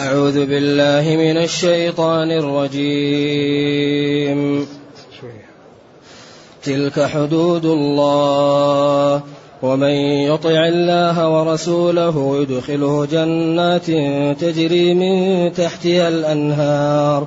أعوذ بالله من الشيطان الرجيم. تلك حدود الله. ومن يطع الله ورسوله يدخله جنات تجري من تحتها الأنهار.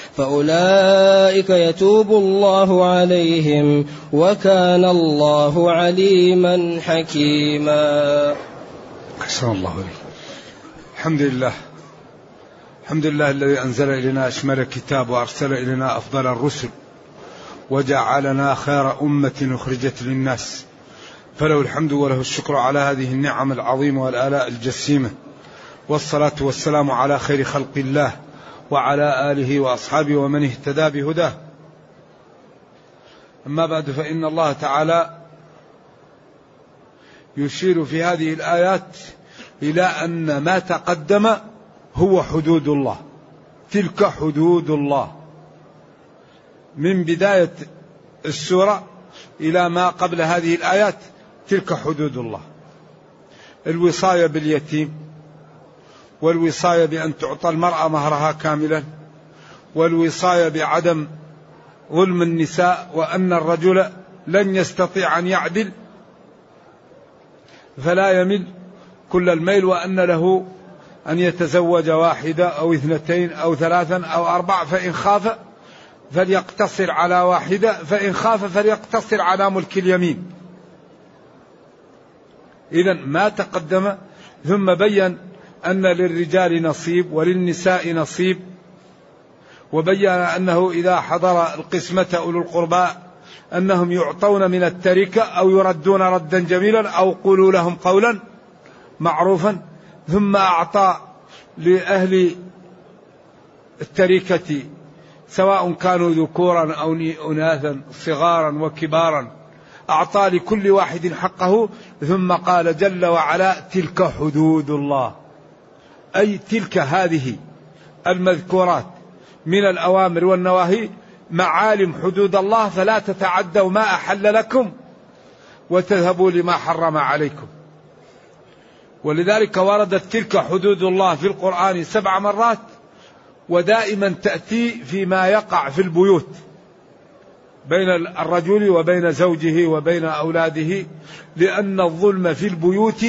فأولئك يتوب الله عليهم وكان الله عليما حكيما. أحسن الله عليك الحمد لله. الحمد لله الذي أنزل إلينا أشمل الكتاب وأرسل إلينا أفضل الرسل وجعلنا خير أمة أخرجت للناس. فله الحمد وله الشكر على هذه النعم العظيمة والآلاء الجسيمة والصلاة والسلام على خير خلق الله. وعلى آله وأصحابه ومن اهتدى بهداه. أما بعد فإن الله تعالى يشير في هذه الآيات إلى أن ما تقدم هو حدود الله. تلك حدود الله. من بداية السورة إلى ما قبل هذه الآيات تلك حدود الله. الوصاية باليتيم. والوصاية بأن تعطى المرأة مهرها كاملا والوصاية بعدم ظلم النساء وأن الرجل لن يستطيع أن يعدل فلا يمل كل الميل وأن له أن يتزوج واحدة أو اثنتين أو ثلاثا أو أربع فإن خاف فليقتصر على واحدة فإن خاف فليقتصر على ملك اليمين. إذا ما تقدم ثم بين أن للرجال نصيب وللنساء نصيب وبين أنه إذا حضر القسمة أولو القربى أنهم يعطون من التركة أو يردون ردا جميلا أو قولوا لهم قولا معروفا ثم أعطى لأهل التركة سواء كانوا ذكورا أو أناثا صغارا وكبارا أعطى لكل واحد حقه ثم قال جل وعلا تلك حدود الله. أي تلك هذه المذكورات من الأوامر والنواهي معالم حدود الله فلا تتعدوا ما أحل لكم وتذهبوا لما حرم عليكم. ولذلك وردت تلك حدود الله في القرآن سبع مرات ودائما تأتي فيما يقع في البيوت بين الرجل وبين زوجه وبين أولاده لأن الظلم في البيوت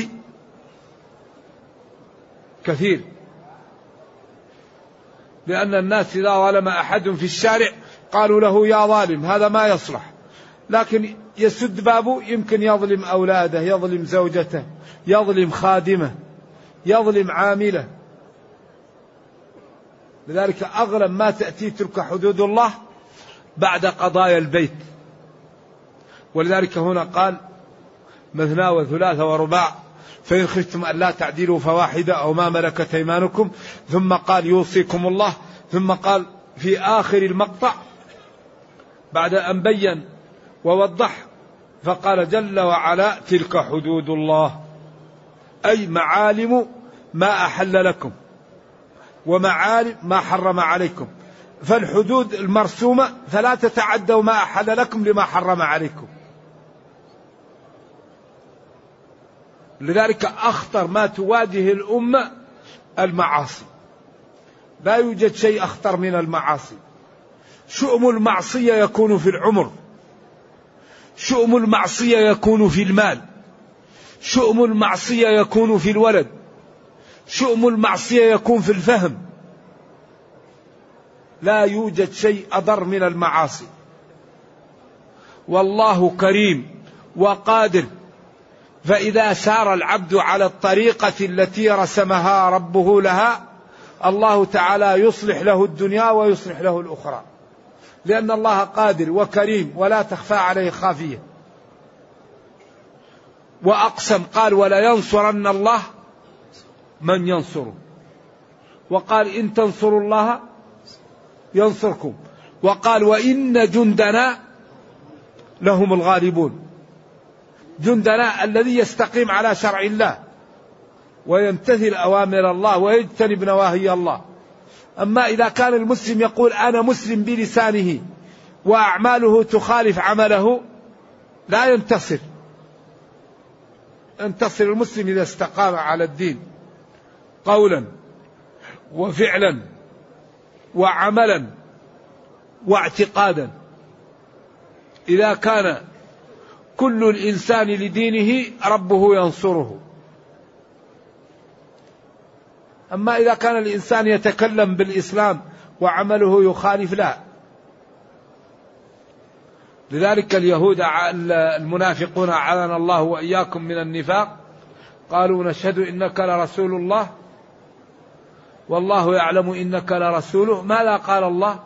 كثير. لأن الناس إذا ظلم أحد في الشارع قالوا له يا ظالم هذا ما يصلح. لكن يسد بابه يمكن يظلم أولاده يظلم زوجته يظلم خادمه يظلم عامله. لذلك أغلب ما تأتي تلك حدود الله بعد قضايا البيت. ولذلك هنا قال مثنى وثلاثة ورباع. فإن خفتم أن لا تعدلوا فواحدة أو ما ملكت أيمانكم. ثم قال يوصيكم الله. ثم قال في آخر المقطع بعد أن بين ووضح فقال جل وعلا تلك حدود الله. أي معالم ما أحل لكم ومعالم ما حرم عليكم. فالحدود المرسومة فلا تتعدوا ما أحل لكم لما حرم عليكم. لذلك أخطر ما تواجه الأمة المعاصي. لا يوجد شيء أخطر من المعاصي. شؤم المعصية يكون في العمر. شؤم المعصية يكون في المال. شؤم المعصية يكون في الولد. شؤم المعصية يكون في الفهم. لا يوجد شيء أضر من المعاصي. والله كريم وقادر فإذا سار العبد على الطريقة التي رسمها ربه لها الله تعالى يصلح له الدنيا ويصلح له الأخرى. لأن الله قادر وكريم ولا تخفى عليه خافية. وأقسم قال ولا ينصرن الله من ينصره. وقال إن تنصروا الله ينصركم. وقال وإن جندنا لهم الغالبون. جندنا الذي يستقيم على شرع الله ويمتثل أوامر الله ويجتنب نواهي الله. أما إذا كان المسلم يقول أنا مسلم بلسانه وأعماله تخالف عمله لا ينتصر. ينتصر المسلم إذا استقام على الدين قولا وفعلا وعملا واعتقادا. إذا كان كل الإنسان لدينه ربه ينصره. أما إذا كان الإنسان يتكلم بالإسلام وعمله يخالف لا. لذلك اليهود المنافقون أعاذنا الله وإياكم من النفاق. قالوا نشهد إنك لرسول الله. والله يعلم إنك لرسوله. ماذا قال الله؟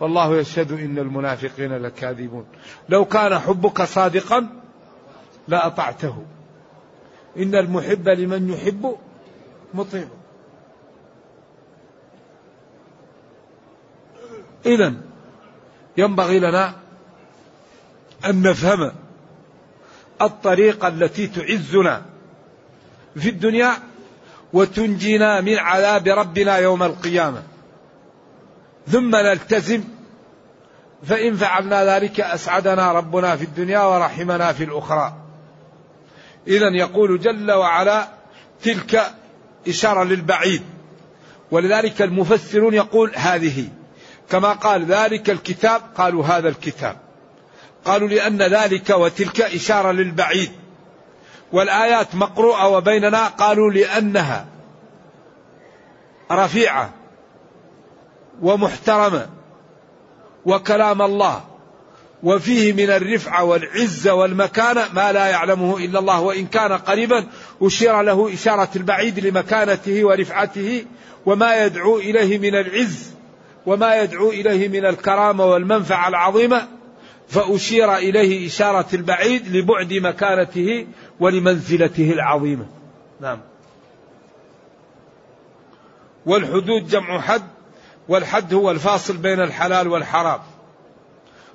والله يشهد إن المنافقين لكاذبون. لو كان حبك صادقا لأطعته إن المحب لمن يحب مطيع. إذا ينبغي لنا أن نفهم الطريقة التي تعزنا في الدنيا وتنجينا من عذاب ربنا يوم القيامة. ثم نلتزم. فإن فعلنا ذلك أسعدنا ربنا في الدنيا ورحمنا في الأخرى. إذا يقول جل وعلا تلك إشارة للبعيد. ولذلك المفسرون يقول هذه. كما قال ذلك الكتاب قالوا هذا الكتاب. قالوا لأن ذلك وتلك إشارة للبعيد. والآيات مقروءة وبيننا قالوا لأنها رفيعة. ومحترمة وكلام الله وفيه من الرفعة والعزة والمكانة ما لا يعلمه إلا الله. وإن كان قريبا أشير له إشارة البعيد لمكانته ورفعته وما يدعو إليه من العز وما يدعو إليه من الكرامة والمنفعة العظيمة فأشير إليه إشارة البعيد لبعد مكانته ولمنزلته العظيمة. نعم. والحدود جمع حد والحد هو الفاصل بين الحلال والحرام.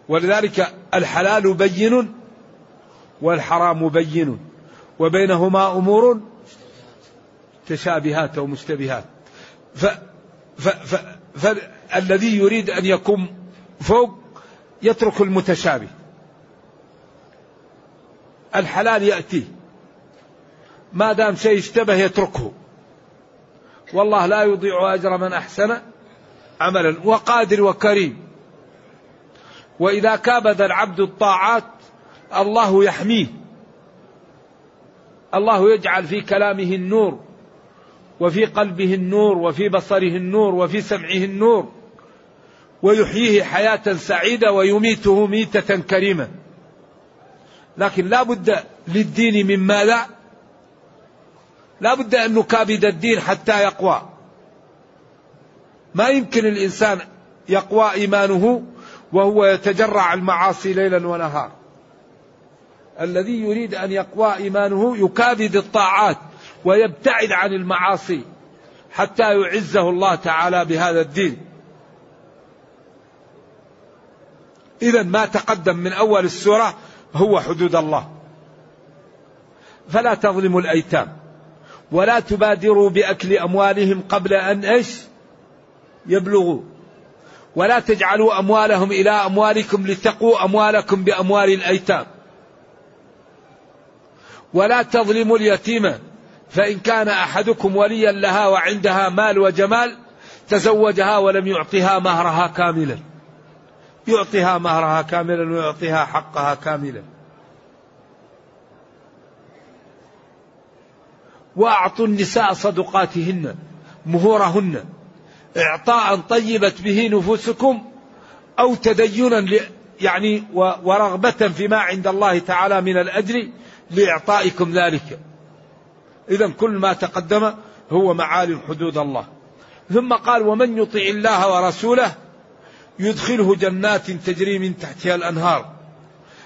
ولذلك الحلال بين والحرام بين وبينهما أمور تشابهات أو مشتبهات. ف ف ف فالذي يريد أن يكون فوق يترك المتشابه. الحلال يأتي. ما دام شيء اشتبه يتركه. والله لا يضيع أجر من أحسن عملا وقادر وكريم. وإذا كابد العبد الطاعات الله يحميه. الله يجعل في كلامه النور وفي قلبه النور وفي بصره النور وفي سمعه النور. ويحييه حياة سعيدة ويميته ميتة كريمة. لكن لا بد للدين من ماذا؟ لا بد أن نكابد الدين حتى يقوى. ما يمكن الإنسان يقوى إيمانه وهو يتجرع المعاصي ليلا ونهار الذي يريد أن يقوى إيمانه يكابد الطاعات ويبتعد عن المعاصي حتى يعزه الله تعالى بهذا الدين. إذا ما تقدم من أول السورة هو حدود الله. فلا تظلموا الأيتام ولا تبادروا بأكل أموالهم قبل أن إيش؟ يبلغوا. ولا تجعلوا أموالهم إلى أموالكم لتقوا أموالكم بأموال الأيتام. ولا تظلموا اليتيمة فإن كان أحدكم وليا لها وعندها مال وجمال تزوجها ولم يعطها مهرها كاملا. يعطيها مهرها كاملا ويعطيها حقها كاملا. وأعطوا النساء صدقاتهن مهورهن. اعطاء طيبت به نفوسكم أو تدينا يعني ورغبة فيما عند الله تعالى من الأجر لإعطائكم ذلك. اذا كل ما تقدم هو معالي حدود الله. ثم قال ومن يطع الله ورسوله يدخله جنات تجري من تحتها الأنهار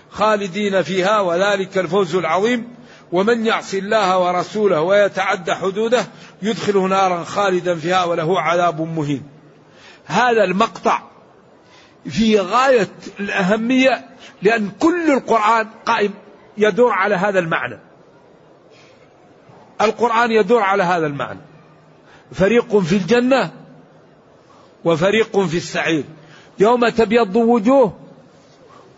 خالدين فيها وذلك الفوز العظيم ومن يعص الله ورسوله ويتعدى حدوده يدخله نارا خالدا فيها وله عذاب مهين. هذا المقطع في غاية الأهمية لأن كل القرآن قائم يدور على هذا المعنى. القرآن يدور على هذا المعنى. فريق في الجنة وفريق في السعير. يوم تبيض وجوه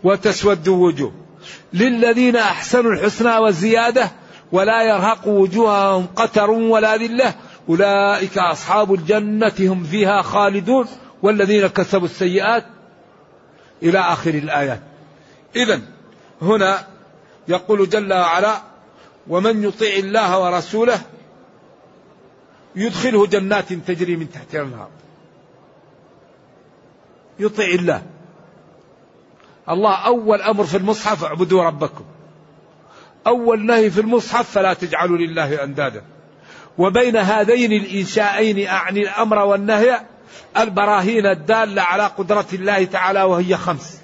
وتسود وجوه. للذين أحسنوا الحسنى والزيادة ولا يرهق وجوههم قتر ولا ذلة أولئك أصحاب الجنة هم فيها خالدون والذين كسبوا السيئات إلى آخر الآيات. اذا هنا يقول جل وعلا ومن يطع الله ورسوله يدخله جنات تجري من تحتها الأنهار. يطع الله الله أول أمر في المصحف اعبدوا ربكم. أول نهي في المصحف فلا تجعلوا لله أندادا. وبين هذين الإنشاءين أعني الأمر والنهي البراهين الدالة على قدرة الله تعالى وهي خمس.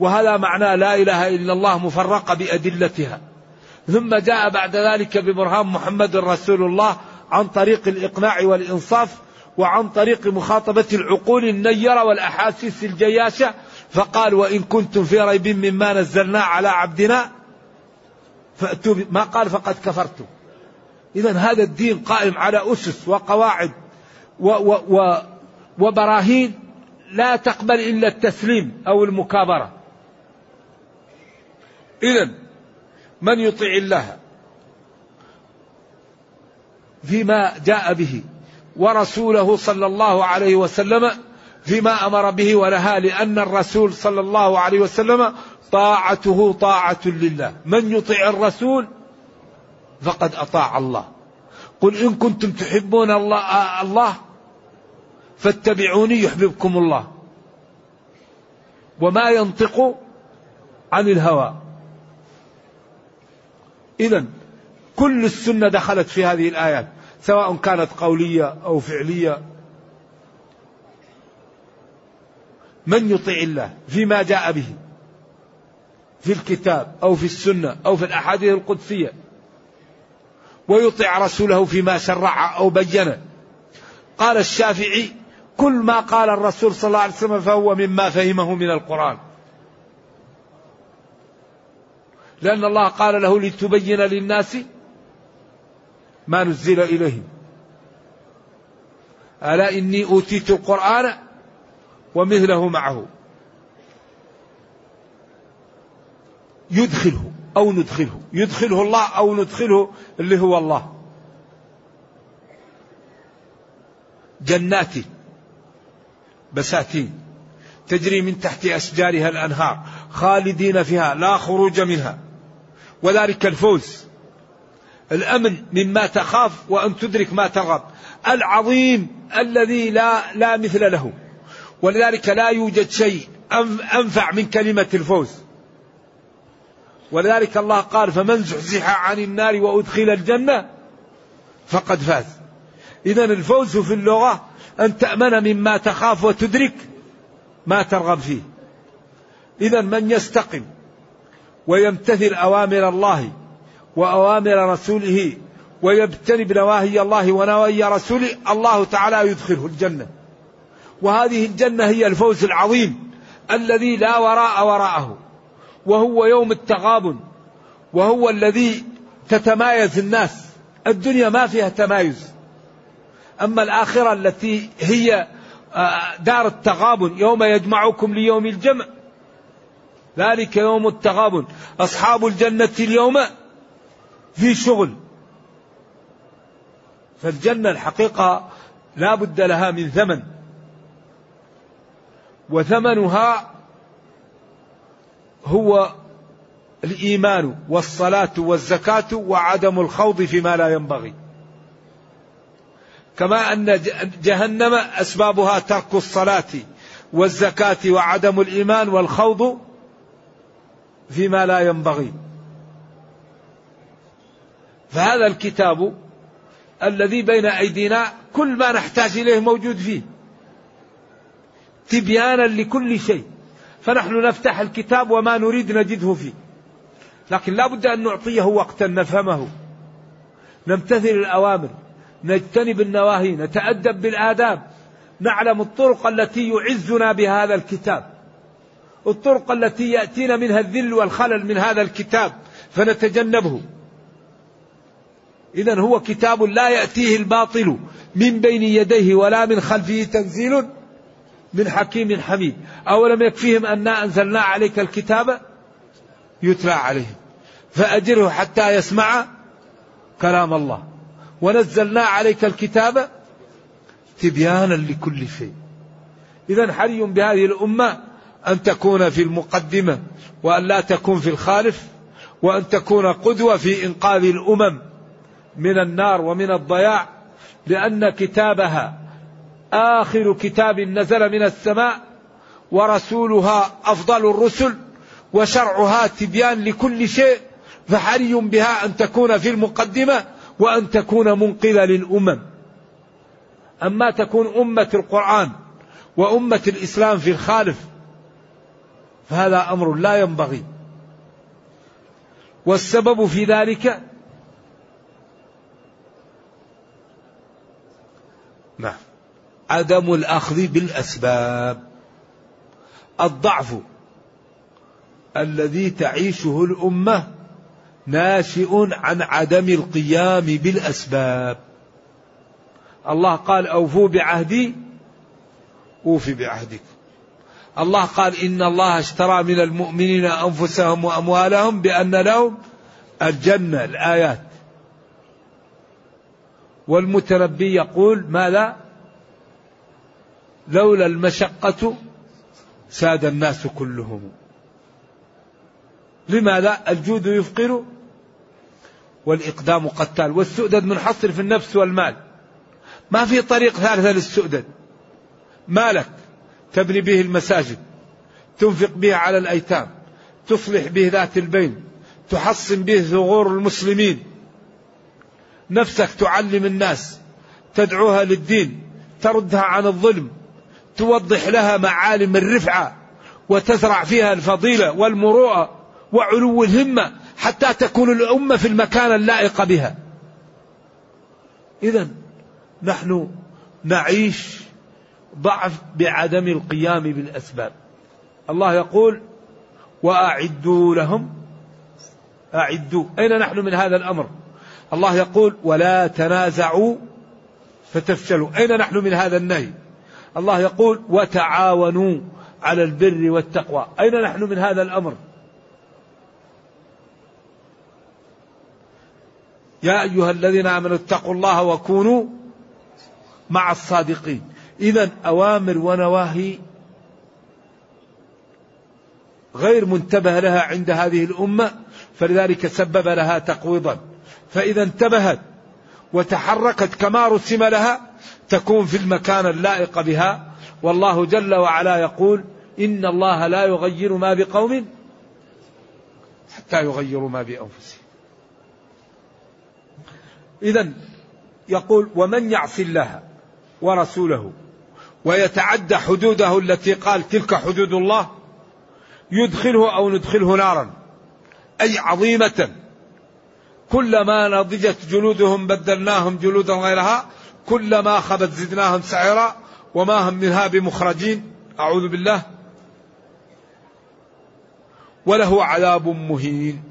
وهذا معنى لا إله إلا الله مفرقة بأدلتها. ثم جاء بعد ذلك ببرهان محمد رسول الله عن طريق الإقناع والإنصاف وعن طريق مخاطبة العقول النيرة والأحاسيس الجياشة فقال وإن كنتم في ريب مما نزلنا على عبدنا فأتوا ما قال فقد كفرتم. إذا هذا الدين قائم على أسس وقواعد و و و وبراهين لا تقبل إلا التسليم أو المكابرة. إذا من يطع الله فيما جاء به ورسوله صلى الله عليه وسلم فيما أمر به ونهى لأن الرسول صلى الله عليه وسلم طاعته طاعة لله. من يطع الرسول فقد أطاع الله. قل إن كنتم تحبون الله الله فاتبعوني يحببكم الله. وما ينطق عن الهوى. اذا كل السنة دخلت في هذه الآيات سواء كانت قولية أو فعلية. من يطع الله فيما جاء به؟ في الكتاب أو في السنة أو في الأحاديث القدسية. ويطع رسوله فيما شرع أو بين قال الشافعي كل ما قال الرسول صلى الله عليه وسلم فهو مما فهمه من القرآن. لأن الله قال له لتبين للناس ما نزل إليهم. ألا إني أوتيت القرآن ومثله معه. يدخله أو ندخله. يدخله الله أو ندخله اللي هو الله. جنات بساتين تجري من تحت أشجارها الأنهار خالدين فيها لا خروج منها. وذلك الفوز. الأمن مما تخاف وأن تدرك ما ترغب. العظيم الذي لا لا مثل له. ولذلك لا يوجد شيء أنفع من كلمة الفوز. ولذلك الله قال فمن زحزح عن النار وأدخل الجنة فقد فاز. إذا الفوز في اللغة أن تأمن مما تخاف وتدرك ما ترغب فيه. إذا من يستقم ويمتثل أوامر الله وأوامر رسوله ويبتنب نواهي الله ونواهي رسوله الله تعالى يدخله الجنة. وهذه الجنة هي الفوز العظيم الذي لا وراء وراءه وهو يوم التغابن وهو الذي تتمايز الناس الدنيا ما فيها تمايز. أما الآخرة التي هي آه، دار التغابن يوم يجمعكم ليوم الجمع ذلك يوم التغابن. أصحاب الجنة اليوم في شغل. فالجنة الحقيقة لا بد لها من ثمن. وثمنها هو الإيمان والصلاة والزكاة وعدم الخوض فيما لا ينبغي. كما أن جهنم أسبابها ترك الصلاة والزكاة وعدم الإيمان والخوض فيما لا ينبغي. فهذا الكتاب الذي بين أيدينا كل ما نحتاج إليه موجود فيه. تبيانا لكل شيء. فنحن نفتح الكتاب وما نريد نجده فيه. لكن لا بد أن نعطيه وقتا نفهمه. نمتثل الأوامر. نجتنب النواهي. نتأدب بالآداب. نعلم الطرق التي يعزنا بهذا الكتاب. الطرق التي يأتينا منها الذل والخلل من هذا الكتاب. فنتجنبه. إذا هو كتاب لا يأتيه الباطل من بين يديه ولا من خلفه تنزيل. من حكيم حميد. أولم يكفيهم أنا أنزلنا عليك الكتاب يتلى عليهم. فأجره حتى يسمع كلام الله. ونزلنا عليك الكتاب تبيانا لكل شيء. إذا حري بهذه الأمة أن تكون في المقدمة وأن لا تكون في الخالف وأن تكون قدوة في إنقاذ الأمم من النار ومن الضياع لأن كتابها آخر كتاب نزل من السماء ورسولها أفضل الرسل وشرعها تبيان لكل شيء فحري بها أن تكون في المقدمة وأن تكون منقذة للأمم. أما تكون أمة القرآن وأمة الإسلام في الخالف فهذا أمر لا ينبغي. والسبب في ذلك نعم. عدم الأخذ بالأسباب. الضعف الذي تعيشه الأمة ناشئ عن عدم القيام بالأسباب. الله قال أوفوا بعهدي أوفي بعهدك. الله قال إن الله اشترى من المؤمنين أنفسهم وأموالهم بأن لهم الجنة. الآيات. والمتنبي يقول ماذا؟ لولا المشقة ساد الناس كلهم. لماذا الجود يفقر والإقدام قتال. والسؤدد منحصر في النفس والمال. ما في طريق ثالثة للسؤدد. مالك تبني به المساجد تنفق به على الأيتام تصلح به ذات البين تحصن به ثغور المسلمين. نفسك تعلم الناس تدعوها للدين تردها عن الظلم توضح لها معالم الرفعة وتزرع فيها الفضيلة والمروءة وعلو الهمة حتى تكون الأمة في المكان اللائق بها. اذا نحن نعيش ضعف بعدم القيام بالأسباب. الله يقول: وأعدوا لهم أعدوا، أين نحن من هذا الأمر؟ الله يقول: ولا تنازعوا فتفشلوا، أين نحن من هذا النهي؟ الله يقول: وتعاونوا على البر والتقوى، أين نحن من هذا الأمر؟ يا أيها الذين آمنوا اتقوا الله وكونوا مع الصادقين. إذا أوامر ونواهي غير منتبه لها عند هذه الأمة فلذلك سبب لها تقويضا. فإذا انتبهت وتحركت كما رسم لها تكون في المكان اللائق بها. والله جل وعلا يقول إن الله لا يغير ما بقوم حتى يغيروا ما بأنفسهم. إذا يقول ومن يعص الله ورسوله ويتعدى حدوده التي قال تلك حدود الله يدخله أو ندخله نارا أي عظيمة. كلما نضجت جلودهم بدلناهم جلودا غيرها كلما خبت زدناهم سعيرا وما هم منها بمخرجين. أعوذ بالله. وله عذاب مهين.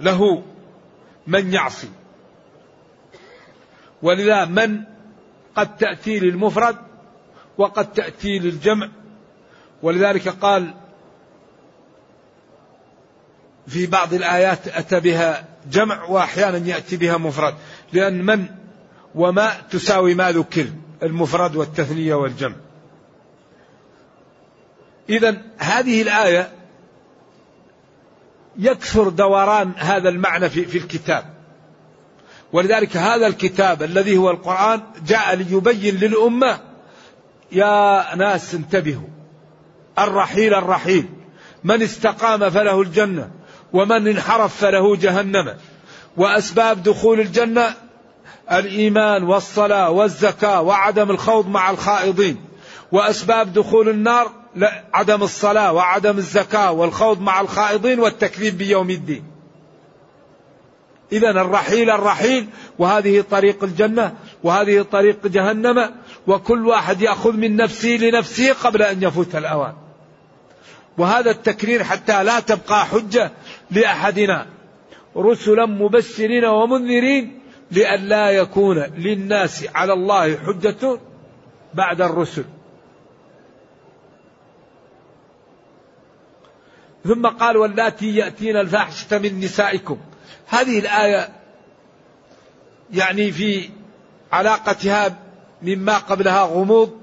له من يعصي. ولذا من قد تأتي للمفرد وقد تأتي للجمع. ولذلك قال في بعض الآيات أتى بها جمع وأحيانا يأتي بها مفرد. لأن من وما تساوي ما ذكر المفرد والتثنية والجمع. إذا هذه الآية يكثر دوران هذا المعنى في, في الكتاب. ولذلك هذا الكتاب الذي هو القرآن جاء ليبين للأمة يا ناس انتبهوا الرحيل الرحيل من استقام فله الجنة ومن انحرف فله جهنم وأسباب دخول الجنة الإيمان والصلاة والزكاة وعدم الخوض مع الخائضين وأسباب دخول النار عدم الصلاة وعدم الزكاة والخوض مع الخائضين والتكذيب بيوم الدين. إذا الرحيل الرحيل وهذه طريق الجنة وهذه طريق جهنم وكل واحد يأخذ من نفسه لنفسه قبل أن يفوت الأوان. وهذا التكرير حتى لا تبقى حجة لأحدنا. رسلا مبشرين ومنذرين لئلا يكون للناس على الله حجة بعد الرسل. ثم قال واللاتي يأتين الفاحشة من نسائكم. هذه الآية يعني في علاقتها مما قبلها غموض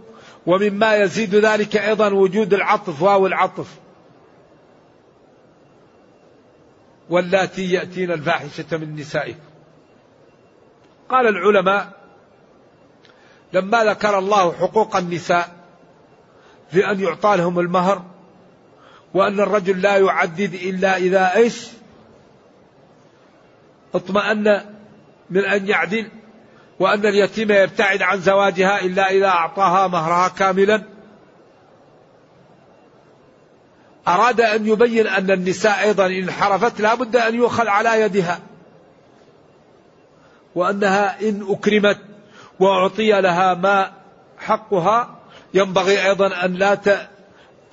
ومما يزيد ذلك أيضا وجود العطف واو العطف. واللاتي يأتين الفاحشة من نسائكم. قال العلماء لما ذكر الله حقوق النساء في أن يعطى لهم المهر وأن الرجل لا يعدد إلا إذا إيش اطمأن من أن يعدل وأن اليتيم يبتعد عن زواجها إلا إذا أعطاها مهرها كاملا. أراد أن يبين أن النساء أيضا إن انحرفت لا بد أن يؤخذ على يدها. وأنها إن أكرمت وأعطي لها ما حقها ينبغي أيضا أن لا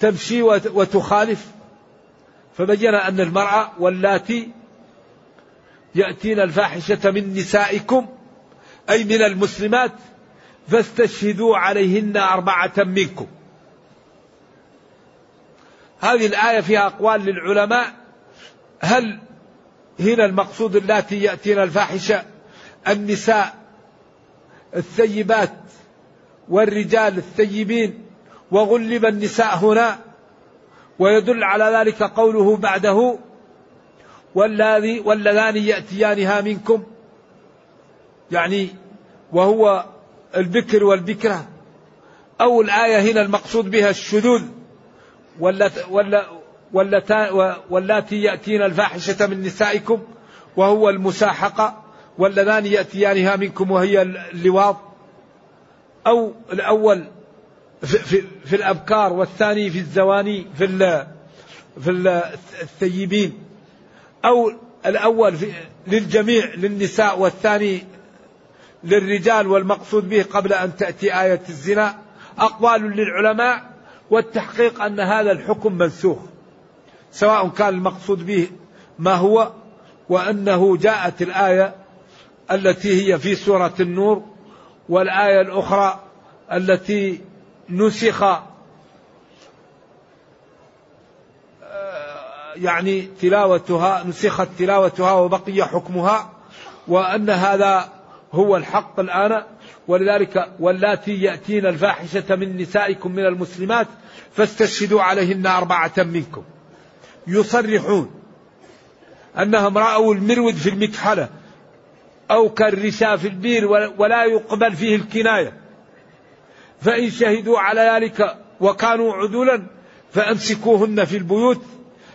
تمشي وتخالف. فبين أن المرأة واللاتي يأتين الفاحشة من نسائكم أي من المسلمات فاستشهدوا عليهن أربعة منكم. هذه الآية فيها أقوال للعلماء هل هنا المقصود اللاتي يأتين الفاحشة النساء الثيبات والرجال الثيبين وغلب النساء هنا ويدل على ذلك قوله بعده والذي واللذان يأتيانها منكم. يعني وهو البكر والبكرة. أو الآية هنا المقصود بها الشذوذ واللاتي يأتين الفاحشة من نسائكم وهو المساحقة. واللذان يأتيانها منكم وهي اللواط أو الأول في, في, في الأبكار والثاني في الزواني في في الثيبين أو الأول في للجميع للنساء والثاني للرجال والمقصود به قبل أن تأتي آية الزنا أقوال للعلماء والتحقيق أن هذا الحكم منسوخ سواء كان المقصود به ما هو وأنه جاءت الآية التي هي في سورة النور والآية الأخرى التي نسخ يعني تلاوتها نسخت تلاوتها وبقي حكمها وأن هذا هو الحق الآن. ولذلك واللاتي يأتين الفاحشة من نسائكم من المسلمات فاستشهدوا عليهن أربعة منكم. يصرحون أنهم رأوا المرود في المكحلة. أو كالرشا في البير ولا يقبل فيه الكناية. فإن شهدوا على ذلك وكانوا عدولا فأمسكوهن في البيوت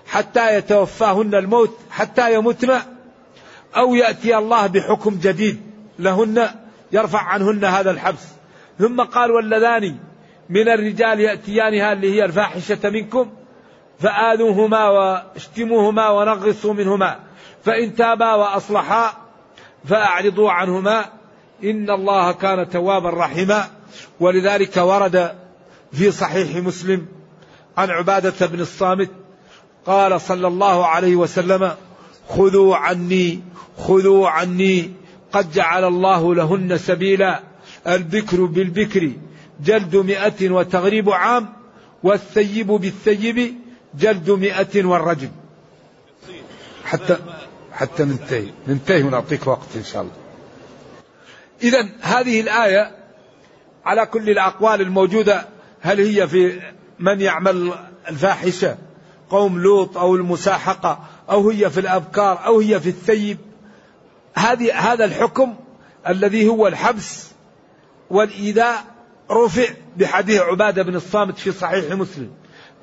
حتى يتوفاهن الموت حتى يمتن أو يأتي الله بحكم جديد لهن يرفع عنهن هذا الحبس. ثم قال واللذان من الرجال يأتيانها اللي هي الفاحشة منكم فآذوهما واشتموهما ونغصوا منهما. فإن تابا وأصلحا فأعرضوا عنهما إن الله كان توابا رحيما. ولذلك ورد في صحيح مسلم عن عبادة بن الصامت قال صلى الله عليه وسلم خذوا عني خذوا عني قد جعل الله لهن سبيلا. البكر بالبكر جلد مئة وتغريب عام والثيب بالثيب جلد مئة والرجم. حتى حتى ننتهي. ننتهي ونعطيك وقت إن شاء الله. إذا هذه الآية على كل الأقوال الموجودة هل هي في من يعمل الفاحشة قوم لوط أو المساحقة أو هي في الأبكار أو هي في الثيب؟ هذه هذا الحكم الذي هو الحبس والإيذاء رفع بحديث عبادة بن الصامت في صحيح مسلم.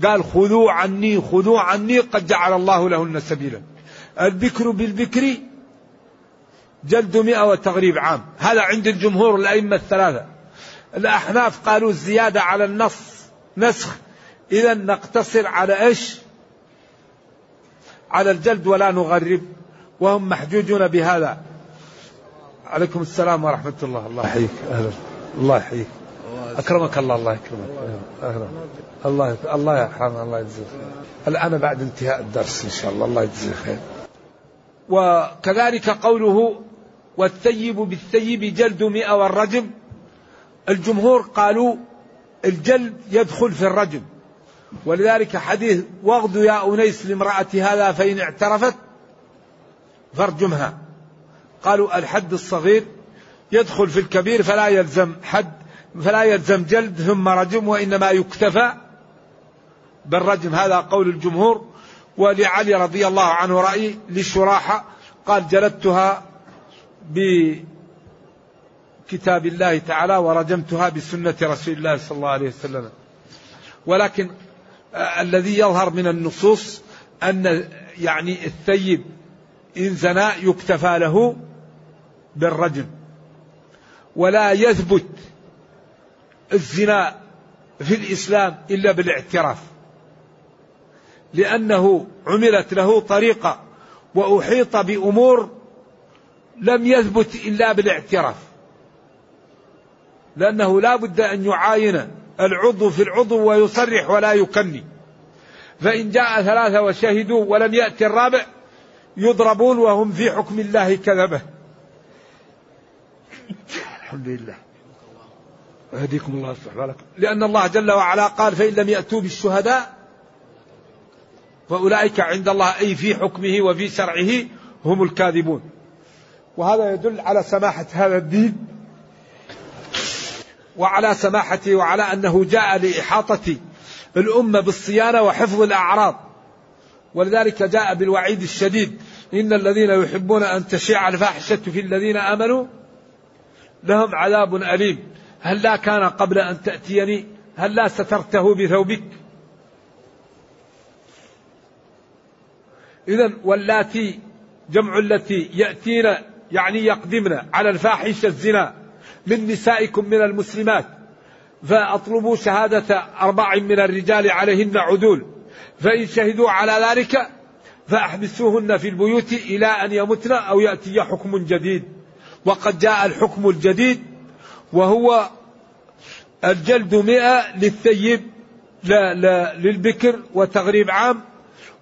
قال خذوا عني خذوا عني قد جعل الله لهن سبيلا. البكر بالبكر جلد مئة وتغريب عام. هذا عند الجمهور الأئمة الثلاثة. الأحناف قالوا الزيادة على النص نسخ. إذا نقتصر على إيش؟ على الجلد ولا نغرب. وهم محجوجون بهذا. عليكم السلام ورحمة الله. الله يحييك. أهلا. الله يحييك. أكرمك الله. الله يكرمك. أهلا. الله الله يرحمه. الله يجزيه الآن بعد انتهاء الدرس إن شاء الله. الله يجزيه خير. وكذلك قوله والثيب بالثيب جلد مئة والرجم. الجمهور قالوا الجلد يدخل في الرجم. ولذلك حديث واغد يا أنيس لامرأة هذا فإن اعترفت فارجمها. قالوا الحد الصغير يدخل في الكبير فلا يلزم حد فلا يلزم جلد ثم رجم وإنما يكتفى بالرجم. هذا قول الجمهور. ولعلي رضي الله عنه رأي لشراحة قال جلدتها بكتاب الله تعالى ورجمتها بسنة رسول الله صلى الله عليه وسلم. ولكن الذي يظهر من النصوص أن يعني الثيب إن زنى يكتفى له بالرجم. ولا يثبت الزنا في الإسلام إلا بالاعتراف. لأنه عملت له طريقة وأحيط بأمور لم يثبت إلا بالاعتراف. لأنه لا بد أن يعاين العضو في العضو ويصرح ولا يكني. فإن جاء ثلاثة وشهدوا ولم يأتي الرابع يضربون وهم في حكم الله كذبة. الحمد لله. يهديكم الله يصلح بالكم. لأن الله جل وعلا قال فإن لم يأتوا بالشهداء فأولئك عند الله أي في حكمه وفي شرعه هم الكاذبون. وهذا يدل على سماحة هذا الدين وعلى سماحته وعلى أنه جاء لإحاطة الأمة بالصيانة وحفظ الأعراض. ولذلك جاء بالوعيد الشديد إن الذين يحبون أن تشيع الفاحشة في الذين آمنوا لهم عذاب أليم. هل لا كان قبل أن تأتيني؟ هل لا سترته بثوبك؟ إذا واللاتي جمع التي يأتين يعني يقدمن على الفاحشة الزنا من نسائكم من المسلمات. فأطلبوا شهادة أربع من الرجال عليهن عدول. فإن شهدوا على ذلك فأحبسوهن في البيوت إلى أن يمتن أو يأتي حكم جديد. وقد جاء الحكم الجديد وهو الجلد مئة للثيب لا لا للبكر وتغريب عام.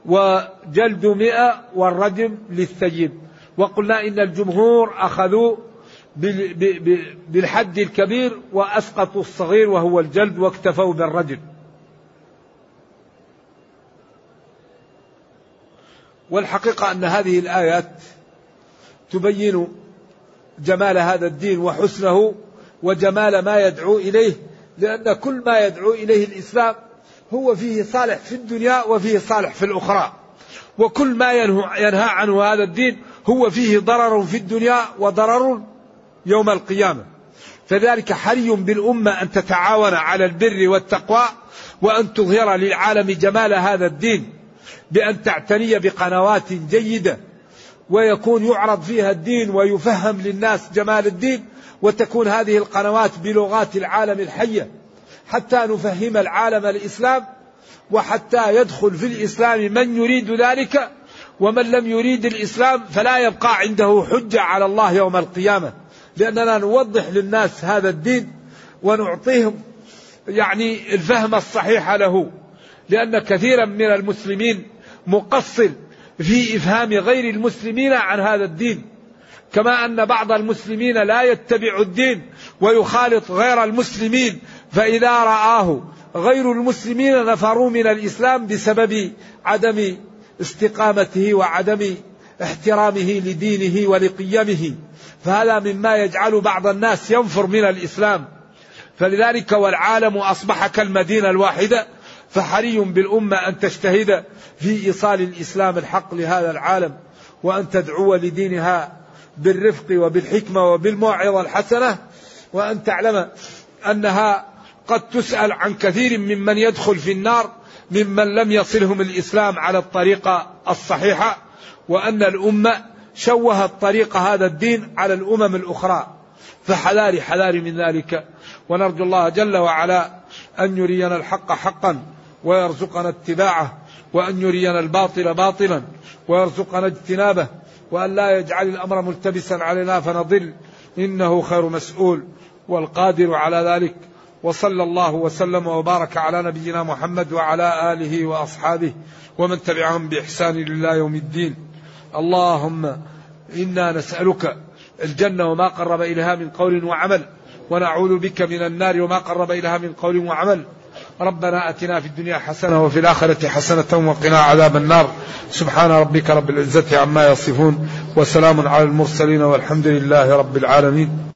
وجلد مئة والرجم للثيب وقلنا إن الجمهور أخذوا بالحد الكبير وأسقطوا الصغير وهو الجلد واكتفوا بالرجل والحقيقة أن هذه الآيات تبين جمال هذا الدين وحسنه وجمال ما يدعو إليه لأن كل ما يدعو إليه الإسلام هو فيه صالح في الدنيا وفيه صالح في الأخرى. وكل ما ينهى عنه هذا الدين هو فيه ضرر في الدنيا وضرر يوم القيامة. فذلك حري بالأمة أن تتعاون على البر والتقوى وأن تظهر للعالم جمال هذا الدين بأن تعتني بقنوات جيدة ويكون يعرض فيها الدين ويفهم للناس جمال الدين وتكون هذه القنوات بلغات العالم الحية. حتى نفهم العالم الإسلام وحتى يدخل في الإسلام من يريد ذلك ومن لم يريد الإسلام فلا يبقى عنده حجة على الله يوم القيامة. لأننا نوضح للناس هذا الدين ونعطيهم يعني الفهم الصحيح له. لأن كثيرا من المسلمين مقصر في إفهام غير المسلمين عن هذا الدين. كما أن بعض المسلمين لا يتبع الدين ويخالط غير المسلمين فإذا رآه غير المسلمين نفروا من الإسلام بسبب عدم استقامته وعدم احترامه لدينه ولقيمه فهذا مما يجعل بعض الناس ينفر من الإسلام. فلذلك والعالم أصبح كالمدينة الواحدة فحري بالأمة أن تجتهد في إيصال الإسلام الحق لهذا العالم وأن تدعو لدينها بالرفق وبالحكمة وبالموعظة الحسنة وأن تعلم أنها قد تسأل عن كثير ممن يدخل في النار ممن لم يصلهم الإسلام على الطريقة الصحيحة وأن الأمة شوهت طريق هذا الدين على الأمم الأخرى. فحذاري حذاري من ذلك. ونرجو الله جل وعلا أن يرينا الحق حقا ويرزقنا اتباعه وأن يرينا الباطل باطلا ويرزقنا اجتنابه وأن لا يجعل الأمر ملتبسا علينا فنضل. إنه خير مسؤول والقادر على ذلك. وصلى الله وسلم وبارك على نبينا محمد وعلى آله وأصحابه ومن تبعهم بإحسان لله يوم الدين. اللهم إنا نسألك الجنة وما قرب إليها من قول وعمل ونعوذ بك من النار وما قرب إليها من قول وعمل. ربنا أتنا في الدنيا حسنة وفي الآخرة حسنة وقنا عذاب النار. سبحان ربك رب العزة عما يصفون وسلام على المرسلين والحمد لله رب العالمين.